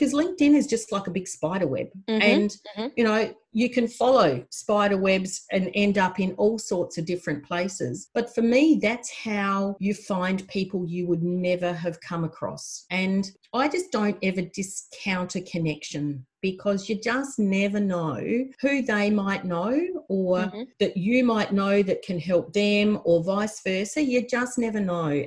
because LinkedIn is just like a big spider web. Mm-hmm. And, mm-hmm. you know, you can follow spider webs and end up in all sorts of different places. But for me, that's how you find people you would never have come across. And I just don't ever discount a connection because you just never know who they might know or mm-hmm. that you might know that can help them or vice versa. You just never know.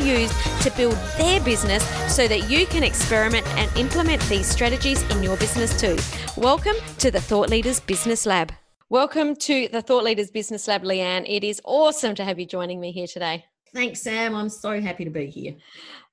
used to build their business so that you can experiment and implement these strategies in your business too. Welcome to the Thought Leaders Business Lab. Welcome to the Thought Leaders Business Lab, Leanne. It is awesome to have you joining me here today. Thanks, Sam. I'm so happy to be here.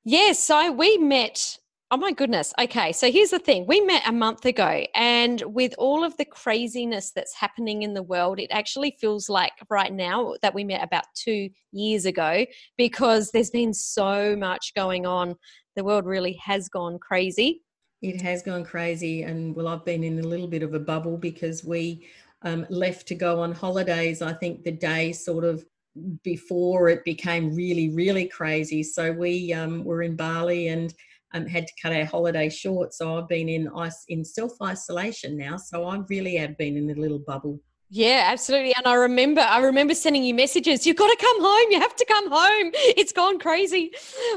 Yes, so we met Oh my goodness. Okay. So here's the thing. We met a month ago, and with all of the craziness that's happening in the world, it actually feels like right now that we met about two years ago because there's been so much going on. The world really has gone crazy. It has gone crazy. And well, I've been in a little bit of a bubble because we um, left to go on holidays, I think the day sort of before it became really, really crazy. So we um, were in Bali and um, had to cut our holiday short. So I've been in ice in self isolation now. So I really have been in a little bubble. Yeah, absolutely. And I remember, I remember sending you messages. You've got to come home. You have to come home. It's gone crazy,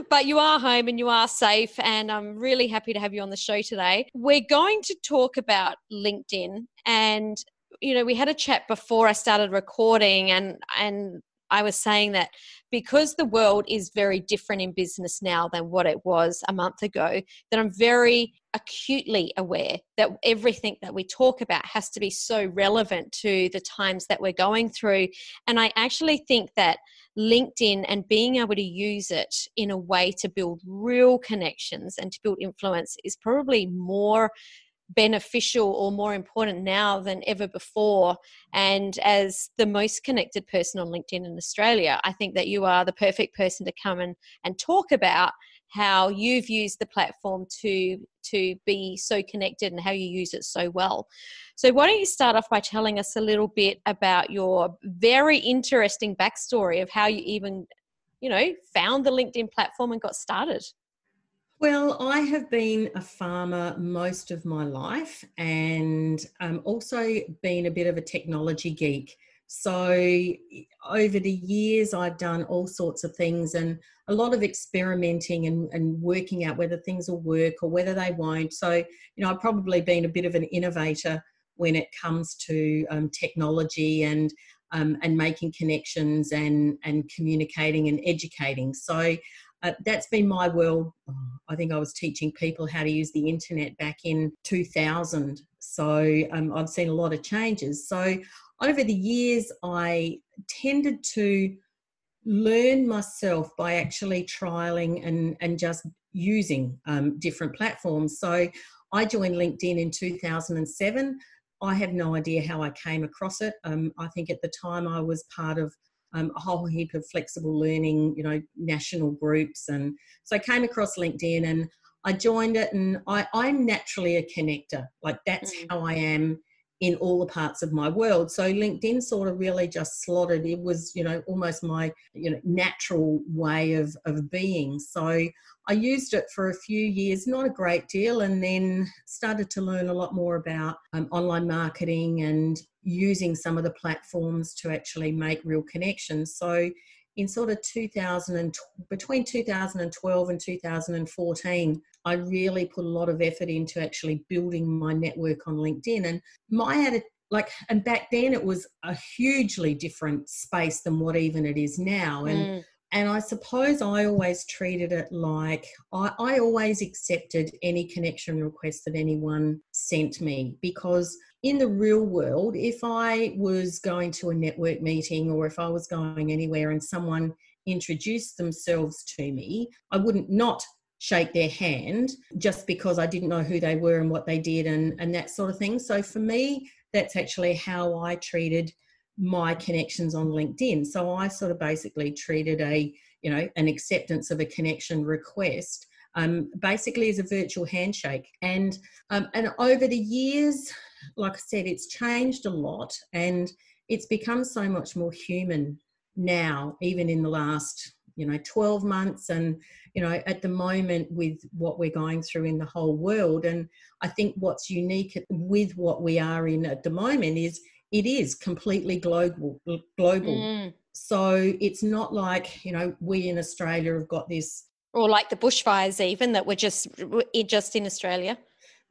but you are home and you are safe. And I'm really happy to have you on the show today. We're going to talk about LinkedIn, and you know, we had a chat before I started recording, and and I was saying that because the world is very different in business now than what it was a month ago, that I'm very acutely aware that everything that we talk about has to be so relevant to the times that we're going through. And I actually think that LinkedIn and being able to use it in a way to build real connections and to build influence is probably more beneficial or more important now than ever before. And as the most connected person on LinkedIn in Australia, I think that you are the perfect person to come and, and talk about how you've used the platform to to be so connected and how you use it so well. So why don't you start off by telling us a little bit about your very interesting backstory of how you even, you know, found the LinkedIn platform and got started? Well, I have been a farmer most of my life and um, also been a bit of a technology geek. So, over the years, I've done all sorts of things and a lot of experimenting and, and working out whether things will work or whether they won't. So, you know, I've probably been a bit of an innovator when it comes to um, technology and um, and making connections and and communicating and educating. So uh, that's been my world. I think I was teaching people how to use the internet back in 2000. So um, I've seen a lot of changes. So over the years, I tended to learn myself by actually trialing and, and just using um, different platforms. So I joined LinkedIn in 2007. I have no idea how I came across it. Um, I think at the time I was part of um, a whole heap of flexible learning, you know, national groups. And so I came across LinkedIn and I joined it and I, I'm naturally a connector. Like that's mm. how I am in all the parts of my world. So LinkedIn sort of really just slotted. It was, you know, almost my, you know, natural way of, of being. So I used it for a few years, not a great deal, and then started to learn a lot more about um, online marketing and using some of the platforms to actually make real connections. So in sort of 2000 and between 2012 and 2014 i really put a lot of effort into actually building my network on linkedin and my attitude like and back then it was a hugely different space than what even it is now and mm. And i suppose i always treated it like I, I always accepted any connection request that anyone sent me because in the real world, if I was going to a network meeting or if I was going anywhere and someone introduced themselves to me, I wouldn't not shake their hand just because I didn't know who they were and what they did and, and that sort of thing. So for me, that's actually how I treated my connections on LinkedIn. So I sort of basically treated a, you know, an acceptance of a connection request um, basically as a virtual handshake. And um, and over the years, like I said, it's changed a lot and it's become so much more human now, even in the last you know 12 months and you know at the moment with what we're going through in the whole world and i think what's unique with what we are in at the moment is it is completely global global. Mm. so it's not like you know we in australia have got this or like the bushfires even that were just just in australia.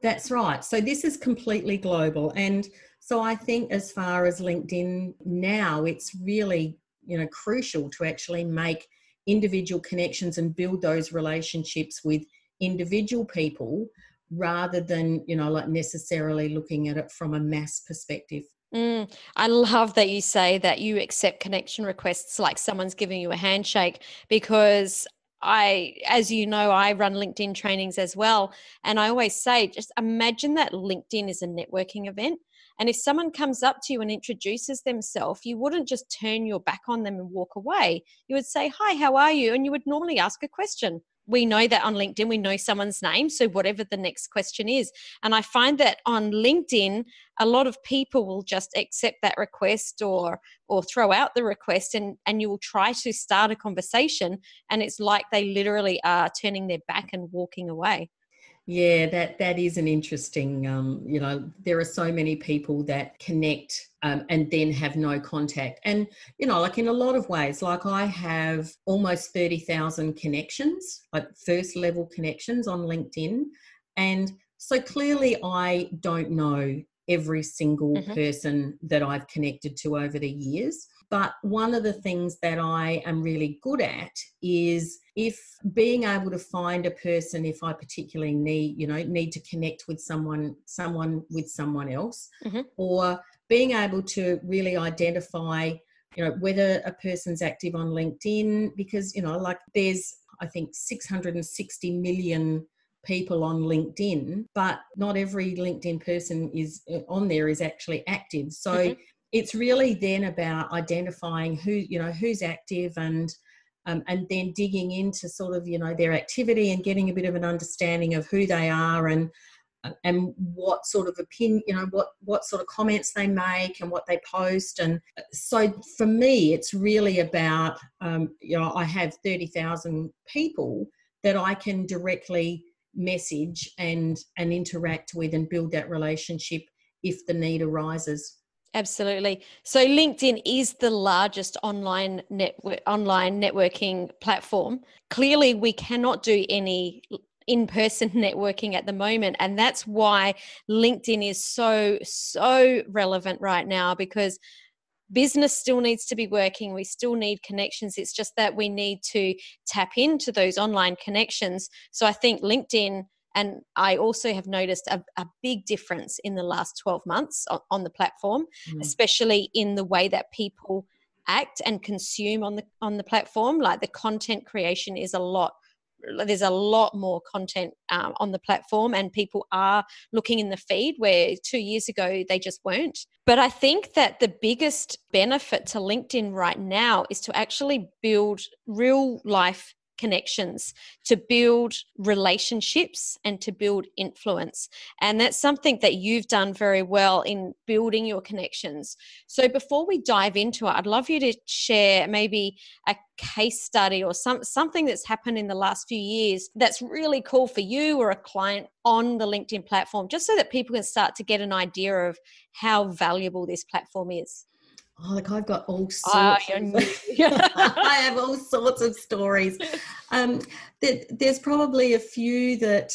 That's right. So this is completely global. And so i think as far as linkedin now it's really you know crucial to actually make individual connections and build those relationships with individual people rather than you know like necessarily looking at it from a mass perspective Mm, I love that you say that you accept connection requests like someone's giving you a handshake because I, as you know, I run LinkedIn trainings as well. And I always say, just imagine that LinkedIn is a networking event. And if someone comes up to you and introduces themselves, you wouldn't just turn your back on them and walk away. You would say, Hi, how are you? And you would normally ask a question we know that on LinkedIn, we know someone's name. So, whatever the next question is. And I find that on LinkedIn, a lot of people will just accept that request or or throw out the request and and you will try to start a conversation and it's like they literally are turning their back and walking away yeah, that that is an interesting. Um, you know, there are so many people that connect um, and then have no contact, and you know, like in a lot of ways, like I have almost thirty thousand connections, like first level connections on LinkedIn, and so clearly I don't know every single mm-hmm. person that I've connected to over the years. But one of the things that I am really good at is if being able to find a person, if I particularly need, you know, need to connect with someone, someone with someone else, mm-hmm. or being able to really identify, you know, whether a person's active on LinkedIn, because, you know, like there's, I think, 660 million people on LinkedIn, but not every LinkedIn person is uh, on there is actually active. So mm-hmm it's really then about identifying who you know who's active and um, and then digging into sort of you know their activity and getting a bit of an understanding of who they are and uh, and what sort of opinion you know what what sort of comments they make and what they post. And uh, so for me it's really about um, you know i have 30000 people that i can directly message and and interact with and build that relationship if the need arises Absolutely. So LinkedIn is the largest online network online networking platform. Clearly we cannot do any in-person networking at the moment and that's why LinkedIn is so so relevant right now because business still needs to be working we still need connections it's just that we need to tap into those online connections so i think linkedin and I also have noticed a, a big difference in the last 12 months on, on the platform, mm. especially in the way that people act and consume on the on the platform. Like the content creation is a lot there's a lot more content um, on the platform and people are looking in the feed where two years ago they just weren't but i think that the biggest benefit to linkedin right now is to actually build real life connections, to build relationships, and to build influence. And that's something that you've done very well in building your connections. So, before we dive into it, I'd love you to share maybe a case study or some, something that's happened in the last few years that's really cool for you or a client on the LinkedIn platform, just so that people can start to get an idea of how valuable this platform is. Oh, like I've got all ah, sorts. of, I have all sorts of stories. Um, there, there's probably a few that,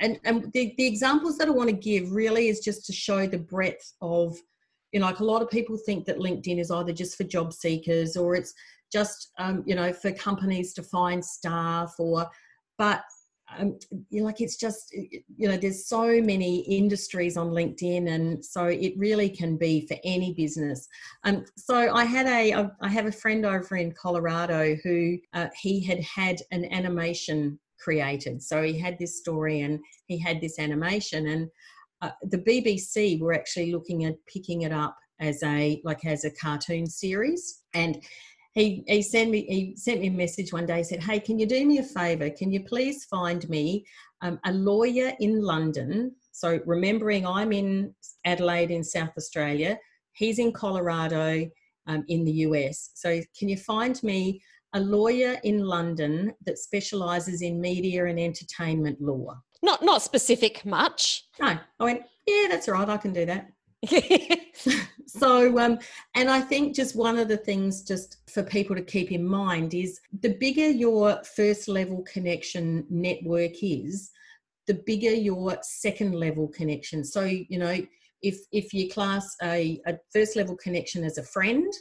and and the, the examples that I want to give really is just to show the breadth of, you know, like a lot of people think that LinkedIn is either just for job seekers or it's just, um, you know, for companies to find staff or, but um, like it's just you know there's so many industries on linkedin and so it really can be for any business. Um, so i had a i have a friend over in colorado who uh, he had had an animation created. So he had this story and he had this animation and uh, the bbc were actually looking at picking it up as a like as a cartoon series. And he he sent me he sent me a message one day. He said, "Hey, can you do me a favor? Can you please find me um, a lawyer in London?" So remembering I'm in Adelaide in South Australia, he's in Colorado um, in the US. So can you find me a lawyer in London that specialises in media and entertainment law? Not not specific much. No, I went. Yeah, that's all right. I can do that. so um, and i think just one of the things just for people to keep in mind is the bigger your first level connection network is the bigger your second level connection. So you know if if you class a, a first level connection as a friend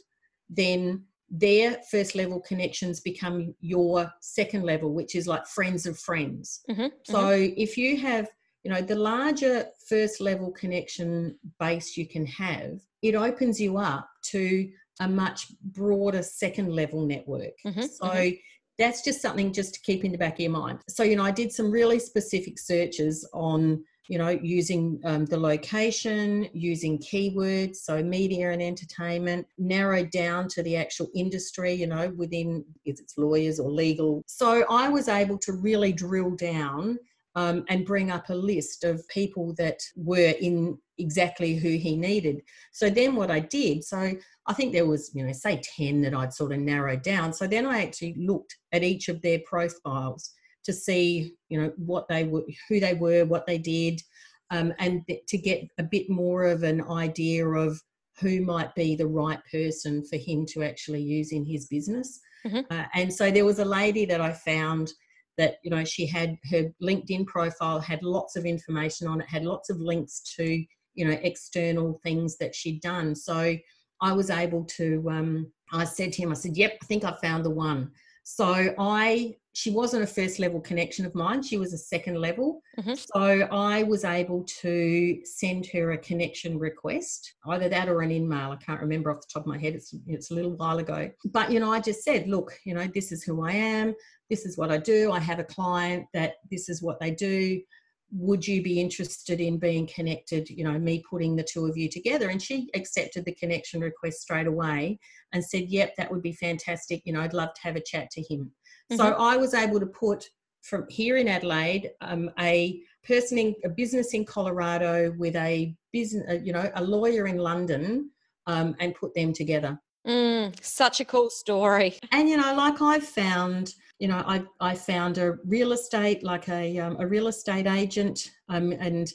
then their first level connections become your second level which is like friends of friends. Mm-hmm, so mm-hmm. if you have you know the larger first level connection base you can have it opens you up to a much broader second level network. Mm-hmm, so mm-hmm. that's just something just to keep in the back of your mind. So you know i did some really specific searches on you know using um, the location using keywords so media and entertainment narrowed down to the actual industry you know within if it's lawyers or legal. So i was able to really drill down um, and bring up a list of people that were in exactly who he needed. So then what I did, so I think there was, you know, say 10 that I'd sort of narrowed down. So then I actually looked at each of their profiles to see, you know, what they were, who they were, what they did, um, and to get a bit more of an idea of who might be the right person for him to actually use in his business. Mm-hmm. Uh, and so there was a lady that I found that you know she had her linkedin profile had lots of information on it had lots of links to you know external things that she'd done. So i was able to um, i said to him i said yep i think i found the one so i she wasn't a first level connection of mine she was a second level mm-hmm. so i was able to send her a connection request either that or an email i can't remember off the top of my head it's, it's a little while ago but you know i just said look you know this is who i am this is what I do. I have a client that this is what they do. Would you be interested in being connected? You know, me putting the two of you together. And she accepted the connection request straight away and said, Yep, that would be fantastic. You know, I'd love to have a chat to him. Mm-hmm. So I was able to put from here in Adelaide um, a person in a business in Colorado with a business, uh, you know, a lawyer in London um, and put them together. Mm, such a cool story. And, you know, like I've found you know, I, I found a real estate, like a, um, a real estate agent, um, and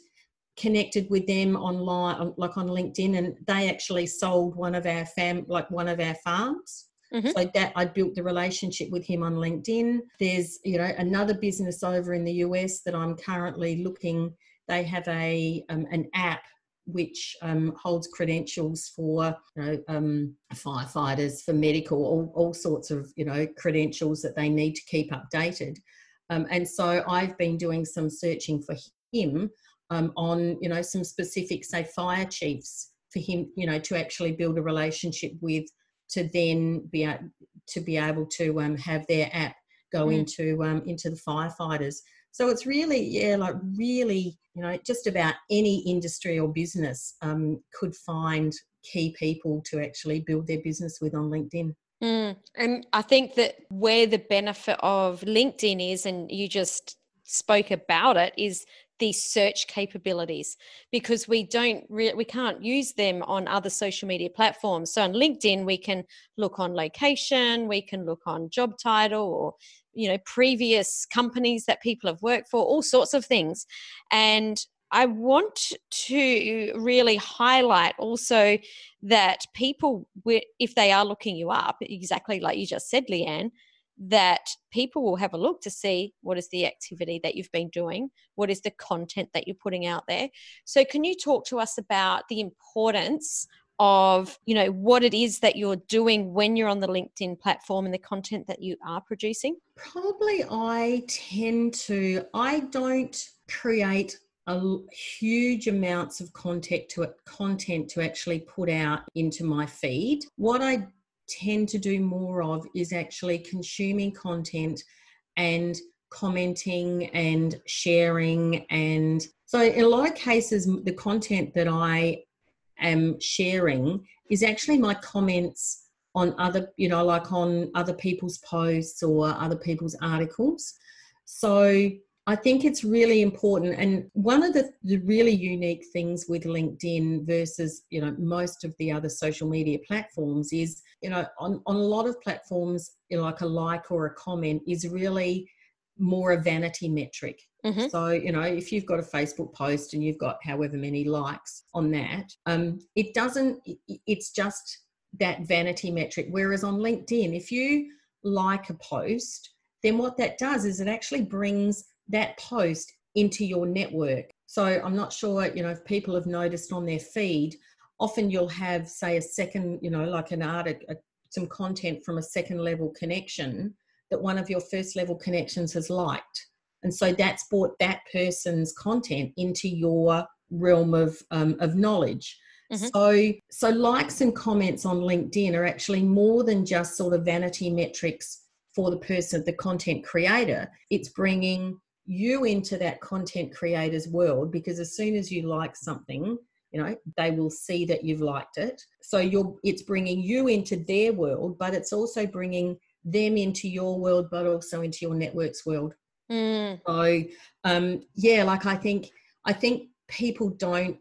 connected with them online, like on LinkedIn, and they actually sold one of our fam, like one of our farms. Mm-hmm. So that I built the relationship with him on LinkedIn. There's, you know, another business over in the US that I'm currently looking. They have a um, an app which um, holds credentials for you know, um, firefighters, for medical, all, all sorts of you know credentials that they need to keep updated. Um, and so I've been doing some searching for him um, on you know some specific, say, fire chiefs for him, you know, to actually build a relationship with, to then be a, to be able to um, have their app go mm. into um, into the firefighters. So it's really, yeah, like really, you know, just about any industry or business um, could find key people to actually build their business with on LinkedIn. Mm. And I think that where the benefit of LinkedIn is, and you just spoke about it, is these search capabilities because we don't re- we can't use them on other social media platforms. So on linkedin we can look on location we can look on job title or you know previous companies that people have worked for all sorts of things. And I want to really highlight also that people, if they are looking you up, exactly like you just said, Leanne, that people will have a look to see what is the activity that you've been doing, what is the content that you're putting out there. So, can you talk to us about the importance of you know what it is that you're doing when you're on the linkedin platform and the content that you are producing probably i tend to i don't create a huge amounts of content to content to actually put out into my feed what i tend to do more of is actually consuming content and commenting and sharing and so in a lot of cases the content that i am sharing is actually my comments on other, you know, like on other people's posts or other people's articles. So I think it's really important. And one of the, the, really unique things with LinkedIn versus, you know, most of the other social media platforms is, you know, on, on a lot of platforms, you know, like a like or a comment is really more a vanity metric. Mm-hmm. So, you know, if you've got a Facebook post and you've got however many likes on that, um, it doesn't, it's just that vanity metric. Whereas on LinkedIn, if you like a post, then what that does is it actually brings that post into your network. So I'm not sure, you know, if people have noticed on their feed, often you'll have, say, a second, you know, like an article, some content from a second level connection that one of your first level connections has liked. And so that's brought that person's content into your realm of, um, of knowledge. Mm-hmm. So, so likes and comments on LinkedIn are actually more than just sort of vanity metrics for the person, the content creator. It's bringing you into that content creator's world because as soon as you like something, you know they will see that you've liked it so you're it's bringing you into their world but it's also bringing them into your world, but also into your network's world. Mm. So, um, yeah, like I think, I think people don't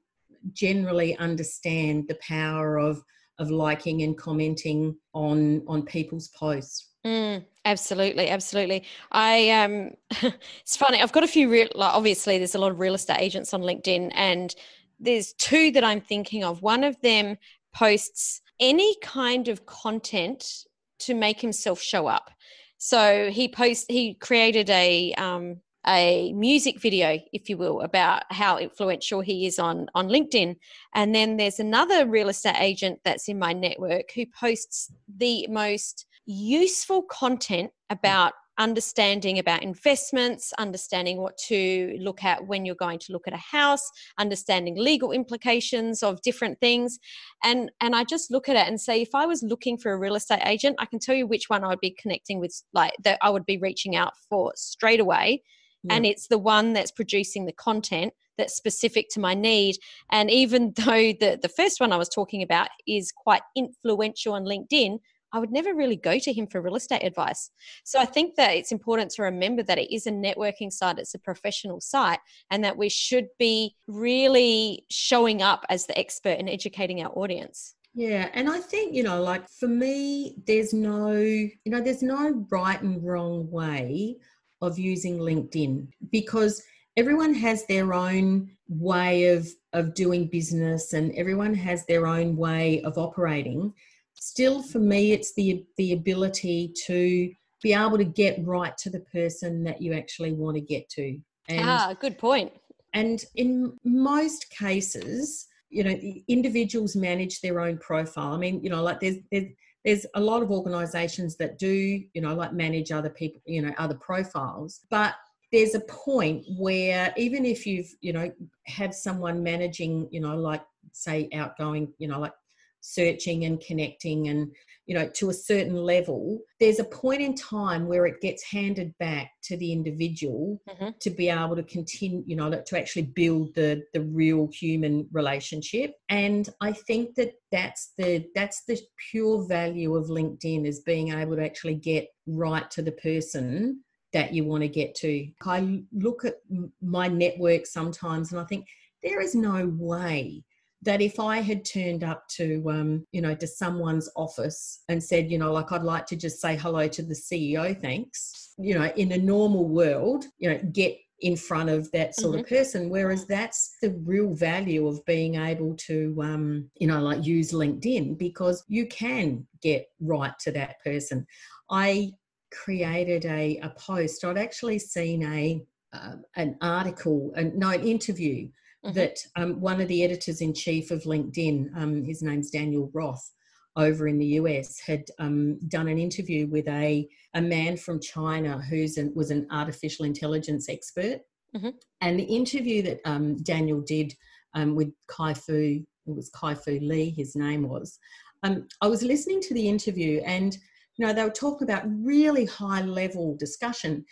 generally understand the power of of liking and commenting on on people's posts. Mm, absolutely, absolutely. I um, it's funny. I've got a few real. Like, obviously, there's a lot of real estate agents on LinkedIn, and there's two that I'm thinking of. One of them posts any kind of content to make himself show up. So he post he created a um, a music video, if you will, about how influential he is on on LinkedIn. And then there's another real estate agent that's in my network who posts the most useful content about understanding about investments, understanding what to look at when you're going to look at a house, understanding legal implications of different things. And and I just look at it and say if I was looking for a real estate agent, I can tell you which one I would be connecting with like that I would be reaching out for straight away. Yeah. And it's the one that's producing the content that's specific to my need. And even though the, the first one I was talking about is quite influential on LinkedIn, I would never really go to him for real estate advice. So I think that it's important to remember that it is a networking site, it's a professional site, and that we should be really showing up as the expert and educating our audience. Yeah, and I think, you know, like for me, there's no, you know, there's no right and wrong way of using LinkedIn because everyone has their own way of of doing business and everyone has their own way of operating still for me it's the the ability to be able to get right to the person that you actually want to get to. And, ah good point. and in most cases you know individuals manage their own profile. I mean you know like there's there's there's a lot of organizations that do you know like manage other people you know other profiles. But there's a point where even if you've you know have someone managing you know like say outgoing you know like searching and connecting and you know to a certain level there's a point in time where it gets handed back to the individual mm-hmm. to be able to continue you know to actually build the the real human relationship and i think that that's the that's the pure value of linkedin is being able to actually get right to the person that you want to get to i look at my network sometimes and i think there is no way that if I had turned up to, um, you know, to someone's office and said, you know, like I'd like to just say hello to the CEO, thanks, you know, in a normal world, you know, get in front of that sort mm-hmm. of person. Whereas that's the real value of being able to, um, you know, like use LinkedIn because you can get right to that person. I created a, a post. I'd actually seen a uh, an article, and no, an interview mm-hmm. that um, one of the editors in chief of LinkedIn, um, his name's Daniel Roth, over in the US, had um, done an interview with a, a man from China who's an, was an artificial intelligence expert. Mm-hmm. And the interview that um, Daniel did um, with Kai Fu, it was Kai Fu Lee, his name was. Um, I was listening to the interview and you know they were talking about really high level discussion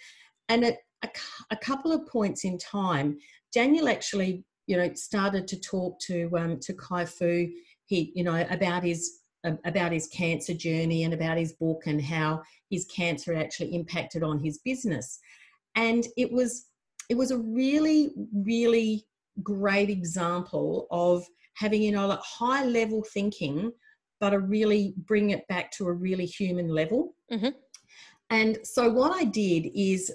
and at a, a couple of points in time daniel actually you know started to talk to um, to kai fu. He you know about his about his cancer journey and about his book and how his cancer actually impacted on his business. And it was it was a really really great example of having you know like high level thinking but a really bring it back to a really human level. Mm-hmm. and so what i did is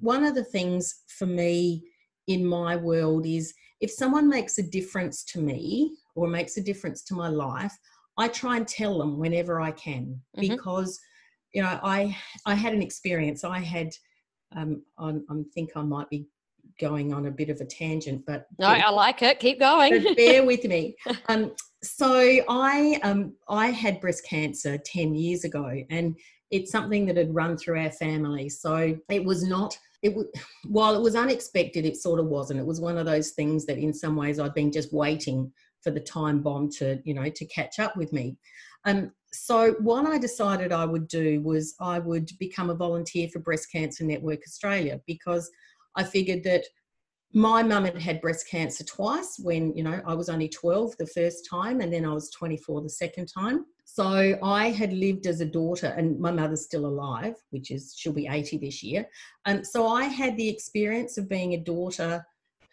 one of the things for me in my world is if someone makes a difference to me or makes a difference to my life i try and tell them whenever i can mm-hmm. because you know i i had an experience. I had um i think i might be going on a bit of a tangent but no i like it. Keep going. bear with me. Um so i um i had breast cancer 10 years ago and it's something that had run through our family. So it was not it while it was unexpected it sort of wasn't. It was one of those things that in some ways i'd been just waiting for the time bomb to you know to catch up with me. Um so what i decided i would do was i would become a volunteer for breast cancer network australia because i figured that my mum had had breast cancer twice when you know i was only 12 the first time and then i was 24 the second time. So i had lived as a daughter and my mother's still alive which is she'll be 80 this year. And so i had the experience of being a daughter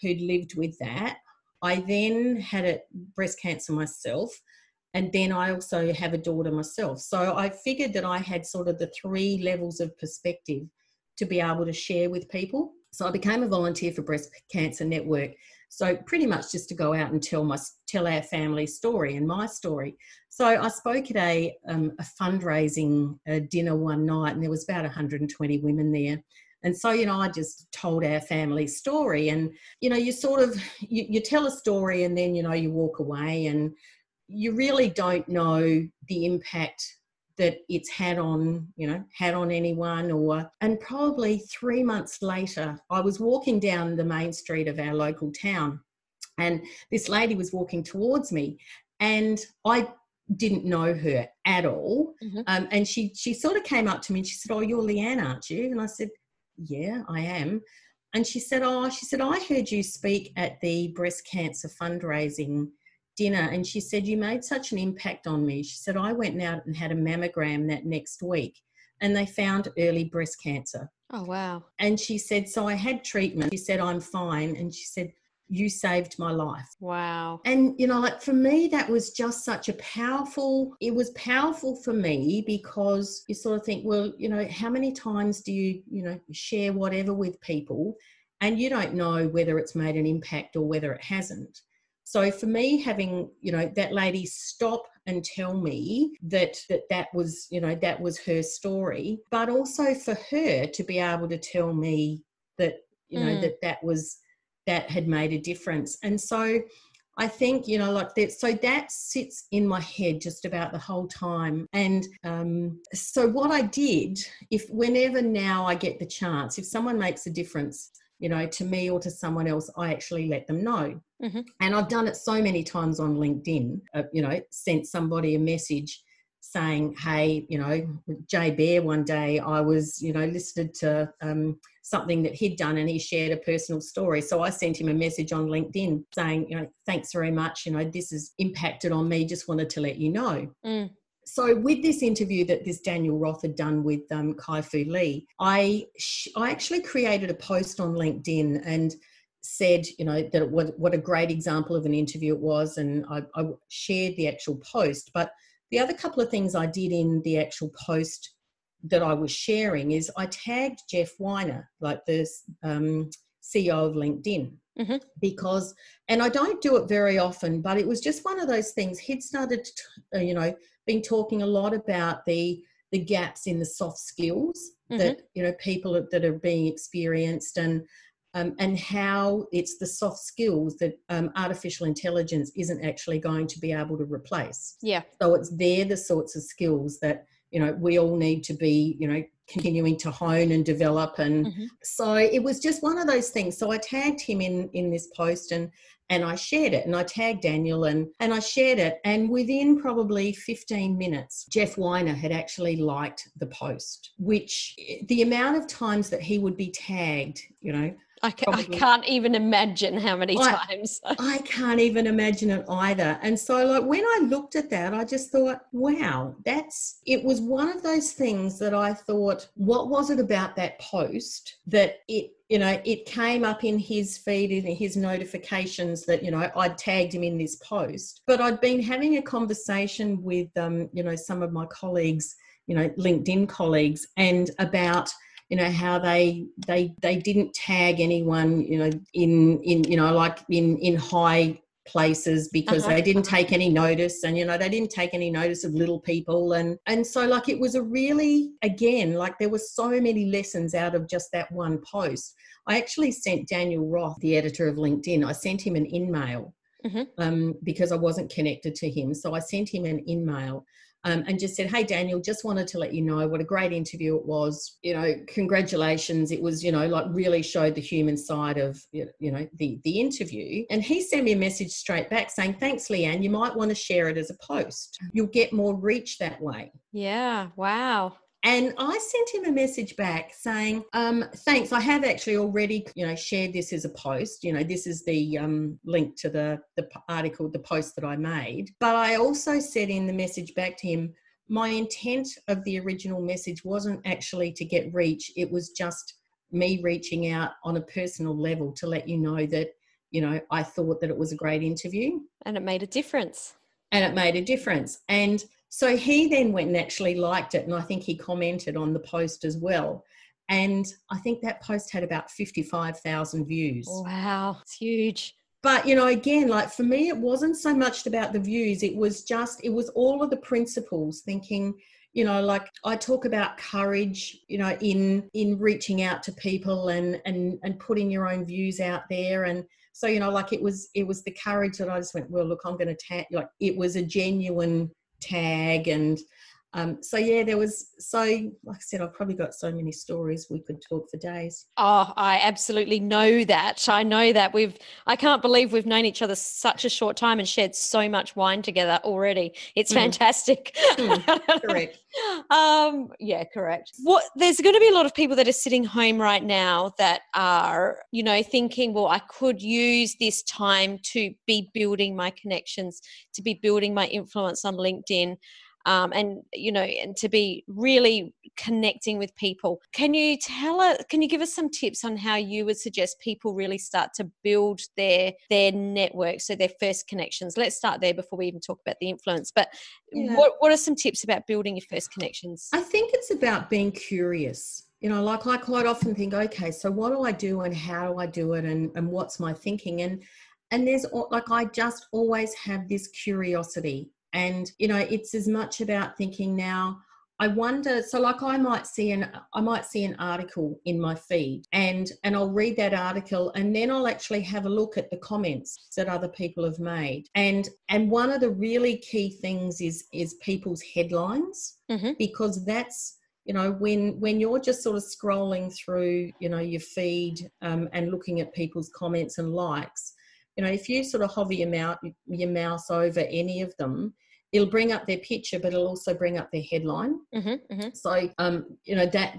who'd lived with that. I then had a breast cancer myself and then i also have a daughter myself. So i figured that i had sort of the three levels of perspective to be able to share with people so I became a volunteer for Breast Cancer Network. So pretty much just to go out and tell my tell our family story and my story. So I spoke at a, um, a fundraising uh, dinner one night, and there was about 120 women there. And so, you know, I just told our family story. And, you know, you sort of you, you tell a story and then, you know, you walk away and you really don't know the impact that it's had on you know had on anyone or and probably 3 months later I was walking down the main street of our local town and this lady was walking towards me and I didn't know her at all. Mm-hmm. um, and she she sort of came up to me and she said oh you're Leanne aren't you? And I said yeah I am. And she said oh she said I heard you speak at the breast cancer fundraising dinner and she said, You made such an impact on me. She said, I went out and had a mammogram that next week and they found early breast cancer. Oh, wow. And she said, So I had treatment. She said, I'm fine. And she said, You saved my life. Wow. And, you know, like for me, that was just such a powerful, it was powerful for me because you sort of think, well, you know, how many times do you, you know, share whatever with people and you don't know whether it's made an impact or whether it hasn't. So for me, having you know that lady stop and tell me that that that was you know that was her story, but also for her to be able to tell me that you know mm. that that was that had made a difference, and so. I think you know, like that. So that sits in my head just about the whole time. And um, so what I did, if whenever now I get the chance, if someone makes a difference, you know, to me or to someone else, I actually let them know. Mm-hmm. And I've done it so many times on LinkedIn, uh, you know, sent somebody a message saying, hey, you know, Jay Baer one day I was, you know, listed to um, something that he'd done and he shared a personal story. So I sent him a message on LinkedIn saying, you know, thanks very much. You know, this has impacted on me. Just wanted to let you know. Mm so with this interview that this Daniel Roth had done with um, Kai Fu Lee, I sh- I actually created a post on LinkedIn and said, you know, that what what a great example of an interview it was, and I, I shared the actual post. But the other couple of things I did in the actual post that I was sharing is I tagged Jeff Weiner, like the um, CEO of LinkedIn, mm-hmm. because, and I don't do it very often, but it was just one of those things. He'd started, to, uh, you know been talking a lot about the the gaps in the soft skills mm-hmm. that you know people that are being experienced and um, and how it's the soft skills that um, artificial intelligence isn't actually going to be able to replace. Yeah. So it's they're the sorts of skills that you know we all need to be you know continuing to hone and develop and mm-hmm. so it was just one of those things so i tagged him in in this post and and I shared it and I tagged Daniel and, and I shared it. And within probably 15 minutes, Jeff Weiner had actually liked the post, which the amount of times that he would be tagged, you know, I, ca- I can't even imagine how many I, times. I can't even imagine it either. And so, like, when I looked at that, I just thought, wow, that's it was one of those things that I thought, what was it about that post that it you know, it came up in his feed, in his notifications that, you know, I'd tagged him in this post. But I'd been having a conversation with, um, you know, some of my colleagues, you know, LinkedIn colleagues, and about, you know, how they they they didn't tag anyone, you know, in in you know, like in in high places because uh-huh. they didn't take any notice and you know they didn't take any notice of little people and and so like it was a really again like there were so many lessons out of just that one post i actually sent daniel roth the editor of linkedin i sent him an email mm-hmm. um, because i wasn't connected to him so i sent him an email um, and just said, Hey, Daniel, just wanted to let you know what a great interview it was. You know, congratulations. It was, you know, like really showed the human side of, you know, the, the interview. And he sent me a message straight back saying, Thanks, Leanne. You might want to share it as a post. You'll get more reach that way. Yeah. Wow. And I sent him a message back saying, um, thanks, I have actually already, you know, shared this as a post. You know, this is the um, link to the, the article, the post that I made. But I also said in the message back to him, my intent of the original message wasn't actually to get reach. It was just me reaching out on a personal level to let you know that, you know, I thought that it was a great interview. And it made a difference. And it made a difference. And so he then went and actually liked it, and I think he commented on the post as well. And I think that post had about 55,000 views. Wow, it's huge. But, you know, again, like for me, it wasn't so much about the views, it was just, it was all of the principles thinking, you know like i talk about courage you know in in reaching out to people and and and putting your own views out there and so you know like it was it was the courage that i just went well look i'm going to tag like it was a genuine tag and um, so yeah, there was so like I said, I've probably got so many stories we could talk for days. Oh, I absolutely know that. I know that we've. I can't believe we've known each other such a short time and shared so much wine together already. It's mm. fantastic. Mm, correct. um, yeah, correct. What there's going to be a lot of people that are sitting home right now that are, you know, thinking, well, I could use this time to be building my connections, to be building my influence on LinkedIn um, and you know and to be really connecting with people. Can you tell us can you give us some tips on how you would suggest people really start to build their their network so their first connections? Let's start there before we even talk about the influence but yeah. what, what are some tips about building your first connections? I think it's about being curious. You know like i quite often think okay so what do i do and how do i do it and, and what's my thinking? And and there's like i just always have this curiosity and you know it's as much about thinking now I wonder so like I might see an I might see an article in my feed and and I'll read that article and then I'll actually have a look at the comments that other people have made and and one of the really key things is is people's headlines mm-hmm. because that's you know when when you're just sort of scrolling through you know your feed um, and looking at people's comments and likes you know if you sort of hover your mouse your mouse over any of them it'll bring up their picture, but it'll also bring up their headline. Mm-hmm, mm-hmm. So, um, you know, that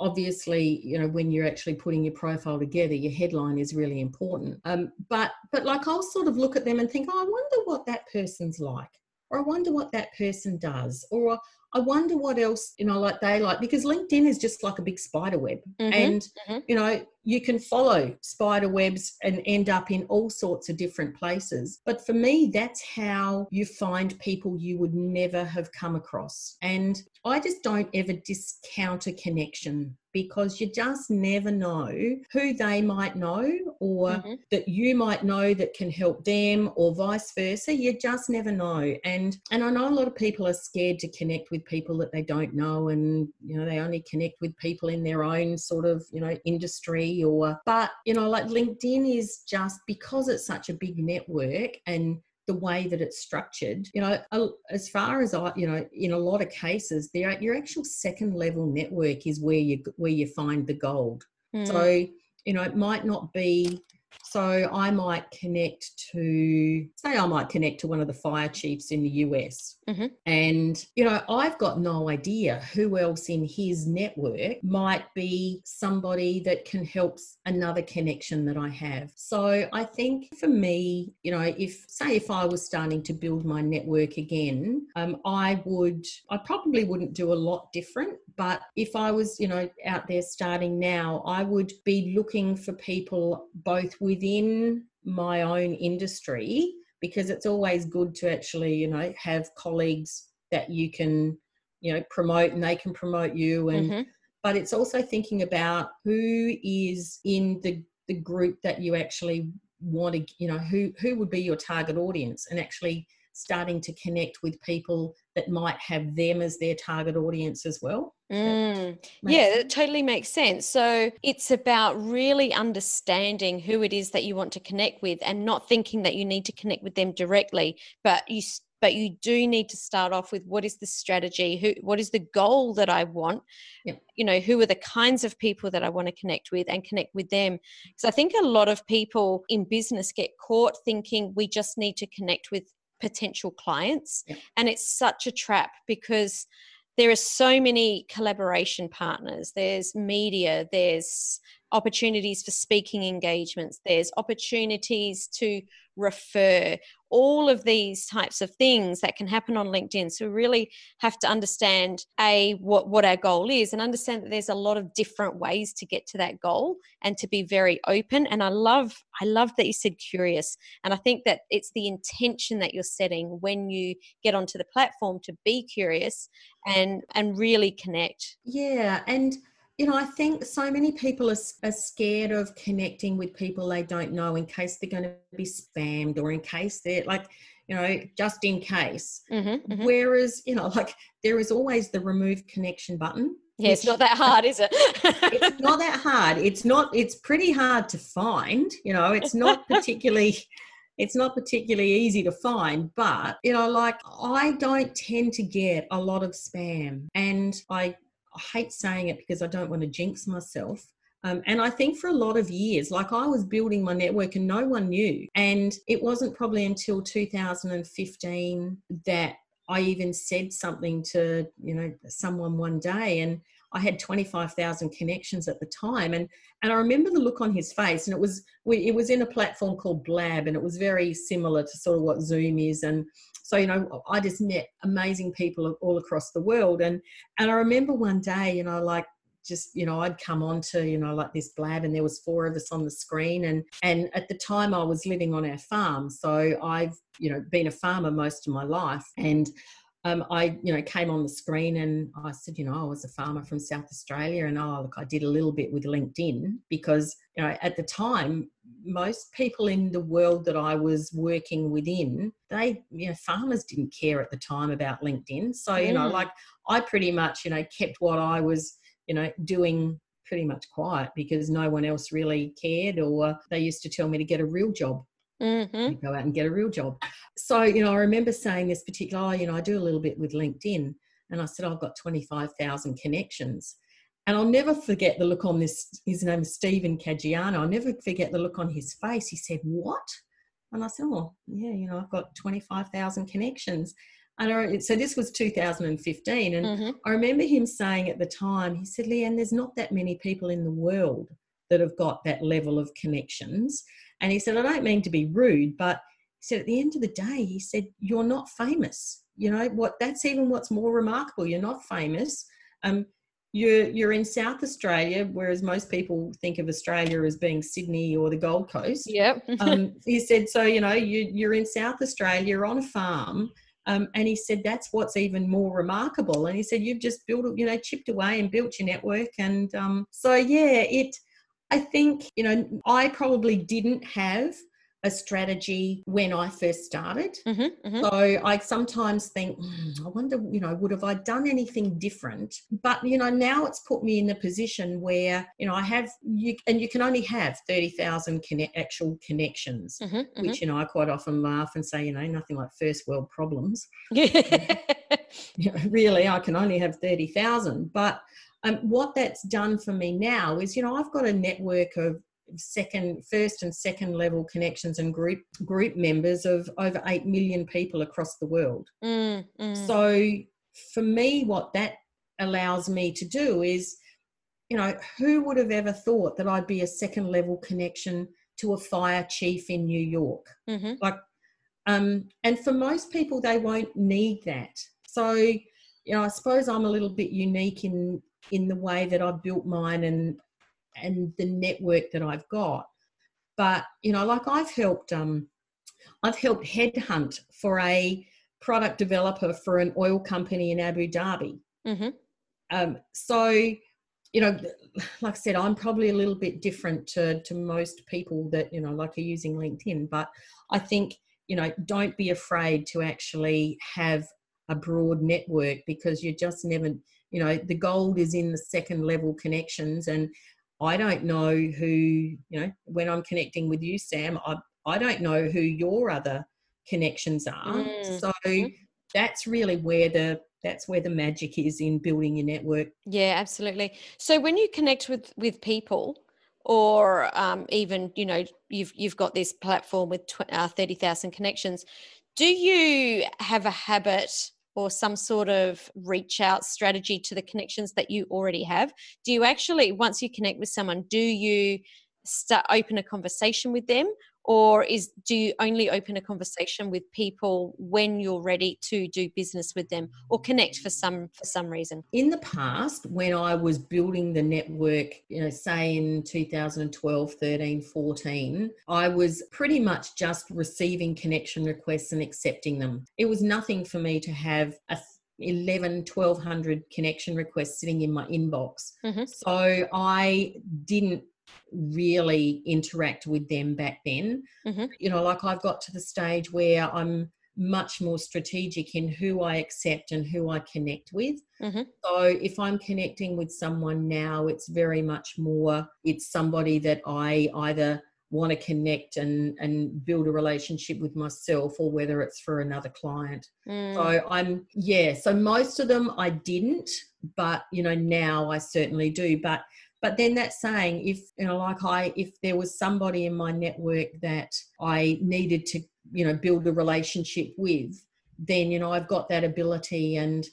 obviously, you know, when you're actually putting your profile together, your headline is really important. Um, but, but like I'll sort of look at them and think, oh, I wonder what that person's like, or I wonder what that person does, or I wonder what else, you know, like they like, because LinkedIn is just like a big spider web. Mm-hmm, and, mm-hmm. you know, you can follow spider webs and end up in all sorts of different places. But for me, that's how you find people you would never have come across. And I just don't ever discount a connection because you just never know who they might know or mm-hmm. that you might know that can help them or vice versa. You just never know. And and I know a lot of people are scared to connect with people that they don't know and you know they only connect with people in their own sort of, you know, industry or but you know like LinkedIn is just because it's such a big network and the way that it's structured you know as far as i you know in a lot of cases there your actual second level network is where you where you find the gold mm. so you know it might not be so I might connect to, say, I might connect to one of the fire chiefs in the US. Mm-hmm. And, you know, I've got no idea who else in his network might be somebody that can help another connection that I have. So I think for me, you know, if, say, if I was starting to build my network again, um, I would, I probably wouldn't do a lot different. But if I was, you know, out there starting now, I would be looking for people both within my own industry because it's always good to actually you know have colleagues that you can you know promote and they can promote you and mm-hmm. but it's also thinking about who is in the the group that you actually want to you know who who would be your target audience and actually starting to connect with people that might have them as their target audience as well. Mm. Yeah, it totally makes sense. So it's about really understanding who it is that you want to connect with and not thinking that you need to connect with them directly, but you but you do need to start off with what is the strategy who what is the goal that i want yeah. you know who are the kinds of people that i want to connect with and connect with them because i think a lot of people in business get caught thinking we just need to connect with potential clients. Yeah. And it's such a trap because there are so many collaboration partners. There's media, there's opportunities for speaking engagements, there's opportunities to refer, all of these types of things that can happen on LinkedIn. So we really have to understand a what what our goal is and understand that there's a lot of different ways to get to that goal and to be very open. And I love I love that you said curious. And I think that it's the intention that you're setting when you get onto the platform to be curious and and really connect. Yeah, and you know, I think so many people are, are, scared of connecting with people they don't know in case they're going to be spammed or in case they're like, you know, just in case. Mm-hmm, mm-hmm. Whereas, you know, like there is always the remove connection button. Yeah, it's not that hard, is it? it's not that hard. It's not, it's pretty hard to find, you know, it's not particularly. it's not particularly easy to find, but you know, like I don't tend to get a lot of spam and I I hate saying it because I don't want to jinx myself. Um, and I think for a lot of years, like I was building my network and no one knew. And it wasn't probably until 2015 that I even said something to, you know, someone one day. And I had 25,000 connections at the time. And, and I remember the look on his face and it was, we, it was in a platform called Blab and it was very similar to sort of what Zoom is. And so you know i just met amazing people all across the world. And and i remember one day you know like just you know i'd come on to you know like this blab and there was four of us on the screen. And and at the time i was living on our farm. So i've you know been a farmer most of my life. And um, I, you know, came on the screen and I said, you know, I was a farmer from South Australia, and oh, look, I did a little bit with LinkedIn because, you know, at the time, most people in the world that I was working within, they, you know, farmers didn't care at the time about LinkedIn. So, you know, like I pretty much, you know, kept what I was, you know, doing pretty much quiet because no one else really cared, or they used to tell me to get a real job. Mm-hmm. Go out and get a real job. So, you know, I remember saying this particular, oh, you know, I do a little bit with LinkedIn. And I said, I've got 25,000 connections. And I'll never forget the look on this, his name is Stephen Caggiano. I'll never forget the look on his face. He said, What? And I said, Oh, yeah, you know, I've got 25,000 connections. And I, so this was 2015. And mm-hmm. I remember him saying at the time, he said, Leanne, there's not that many people in the world that have got that level of connections. And he said, I don't mean to be rude, but he said, at the end of the day, he said, you're not famous. You know, what that's even what's more remarkable. You're not famous. Um, you're you're in South Australia, whereas most people think of Australia as being Sydney or the Gold Coast. Yep. um, he said, so you know, you, you're in South Australia, you're on a farm, Um, and he said, that's what's even more remarkable. And he said, you've just built, you know, chipped away and built your network. And um, so, yeah, it, I think, you know, I probably didn't have a strategy when I first started. Mm-hmm, mm-hmm. So I sometimes think, mm, I wonder, you know, would have I done anything different? But you know, now it's put me in the position where you know I have you, and you can only have thirty thousand conne- actual connections, mm-hmm, mm-hmm. which you know I quite often laugh and say, you know, nothing like first world problems. you know, really, I can only have thirty thousand, but um, what that's done for me now is, you know, I've got a network of second first and second level connections and group group members of over 8 million people across the world mm, mm. so for me what that allows me to do is you know who would have ever thought that i'd be a second level connection to a fire chief in new york mm-hmm. like um and for most people they won't need that so you know i suppose i'm a little bit unique in in the way that i've built mine and and the network that I've got. But you know, like I've helped um, I've helped headhunt for a product developer for an oil company in Abu Dhabi. Mm-hmm. Um, so, you know, like I said, I'm probably a little bit different to to most people that you know like are using LinkedIn. But I think you know, don't be afraid to actually have a broad network because you just never you know the gold is in the second level connections and I don't know who, you know, when I'm connecting with you, Sam, I, I don't know who your other connections are. Mm. So mm-hmm. that's really where the that's where the magic is in building your network. Yeah, absolutely. So when you connect with with people, or um, even you know you've you've got this platform with tw- uh, thirty thousand connections, do you have a habit or some sort of reach out strategy to the connections that you already have? Do you actually, once you connect with someone, do you start open a conversation with them or is do you only open a conversation with people when you're ready to do business with them or connect for some for some reason? In the past when i was building the network you know say in 2012 13 14 i was pretty much just receiving connection requests and accepting them. It was nothing for me to have a 11 1200 connection requests sitting in my inbox. Mm-hmm. so i didn't really interact with them back then. Mm-hmm. You know, like I've got to the stage where I'm much more strategic in who I accept and who I connect with. Mm-hmm. So if I'm connecting with someone now, it's very much more, it's somebody that I either want to connect and and build a relationship with myself or whether it's for another client mm. so i'm yeah so most of them i didn't but you know now i certainly do but but then that's saying if you know like i if there was somebody in my network that i needed to you know build a relationship with then you know i've got that ability and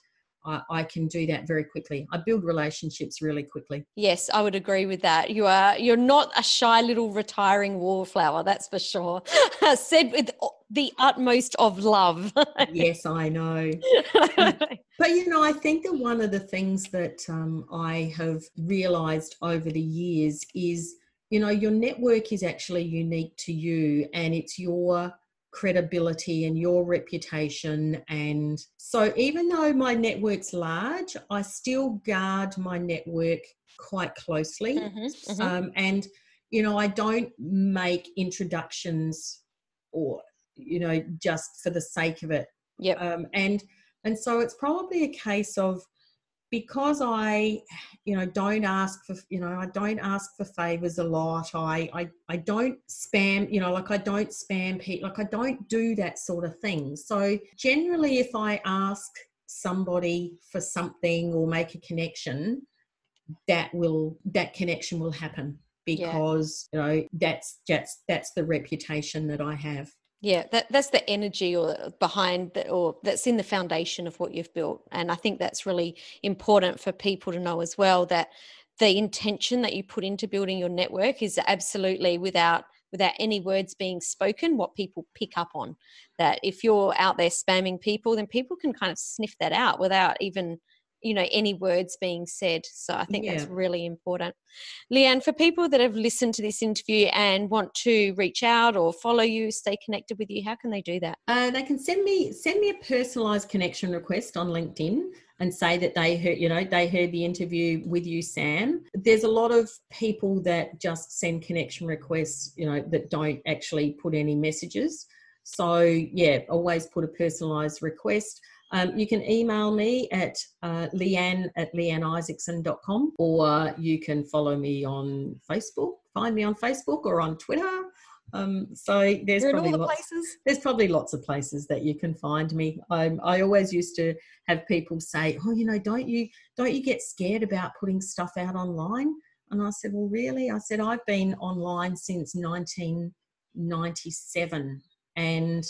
I, I, can do that very quickly. I build relationships really quickly. Yes, I would agree with that. You are you're not a shy little retiring wallflower, that's for sure. Said with the utmost of love. yes, I know. but you know, I think that one of the things that um, I have realized over the years is, you know, your network is actually unique to you and it's your credibility and your reputation. And so, even though my network's large, I still guard my network quite closely. Mm-hmm, mm-hmm. Um, and, you know, I don't make introductions or you know just for the sake of it. Yeah um, and and so it's probably a case of because i you know don't ask for you know i don't ask for favors a lot. I i, I don't spam you know like i don't spam people like i don't do that sort of thing. So generally if i ask somebody for something or make a connection that will that connection will happen because yeah. you know that's that's that's the reputation that i have yeah that, that's the energy or behind the, or that's in the foundation of what you've built. And i think that's really important for people to know as well that the intention that you put into building your network is absolutely without without any words being spoken what people pick up on. That if you're out there spamming people then people can kind of sniff that out without even you know any words being said. So i think yeah. that's really important. Leanne for people that have listened to this interview and want to reach out or follow you stay connected with you how can they do that? Uh, they can send me send me a personalized connection request on linkedin and say that they heard you know they heard the interview with you sam. There's a lot of people that just send connection requests you know that don't actually put any messages. So yeah always put a personalized request um, you can email me at uh, leanne at leanneisakson.com or you can follow me on Facebook, find me on Facebook or on Twitter. Um, so there's probably the lots, places. There's probably lots of places that you can find me. I, I always used to have people say, "Oh, you know, don't you don't you get scared about putting stuff out online?" And I said, "Well, really?" I said, "I've been online since 1997, and."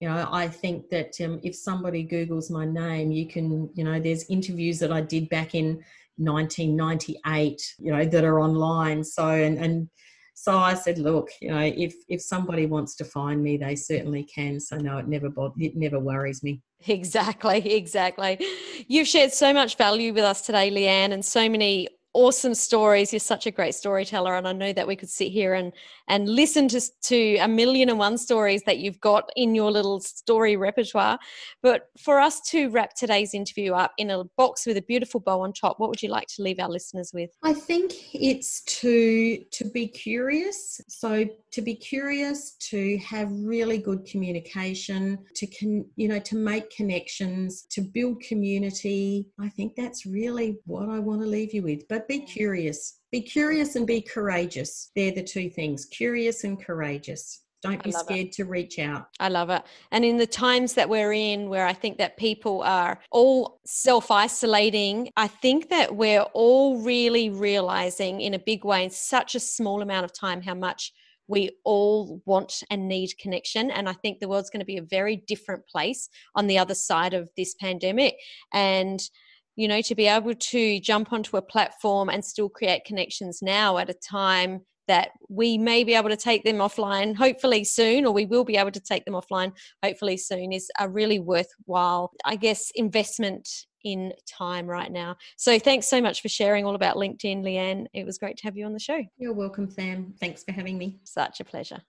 You know i think that um, if somebody googles my name you can you know there's interviews that i did back in 1998 you know that are online. So and and so i said look you know if if somebody wants to find me they certainly can. So no it never bod- it never worries me. Exactly exactly. You've shared so much value with us today leanne and so many awesome stories. You're such a great storyteller, and I know that we could sit here and and listen to to a million and one stories that you've got in your little story repertoire. But for us to wrap today's interview up in a box with a beautiful bow on top, what would you like to leave our listeners with? I think it's to to be curious. So to be curious, to have really good communication, to con, you know to make connections, to build community. I think that's really what I want to leave you with. But be curious. Be curious and be courageous. They're the two things curious and courageous. Don't be scared it. to reach out. I love it. And in the times that we're in, where I think that people are all self isolating, I think that we're all really realizing in a big way, in such a small amount of time, how much we all want and need connection. And I think the world's going to be a very different place on the other side of this pandemic. And you know, to be able to jump onto a platform and still create connections now at a time that we may be able to take them offline hopefully soon or we will be able to take them offline hopefully soon is a really worthwhile i guess investment in time right now. So thanks so much for sharing all about linkedin leanne. It was great to have you on the show. You're welcome sam. Thanks for having me. Such a pleasure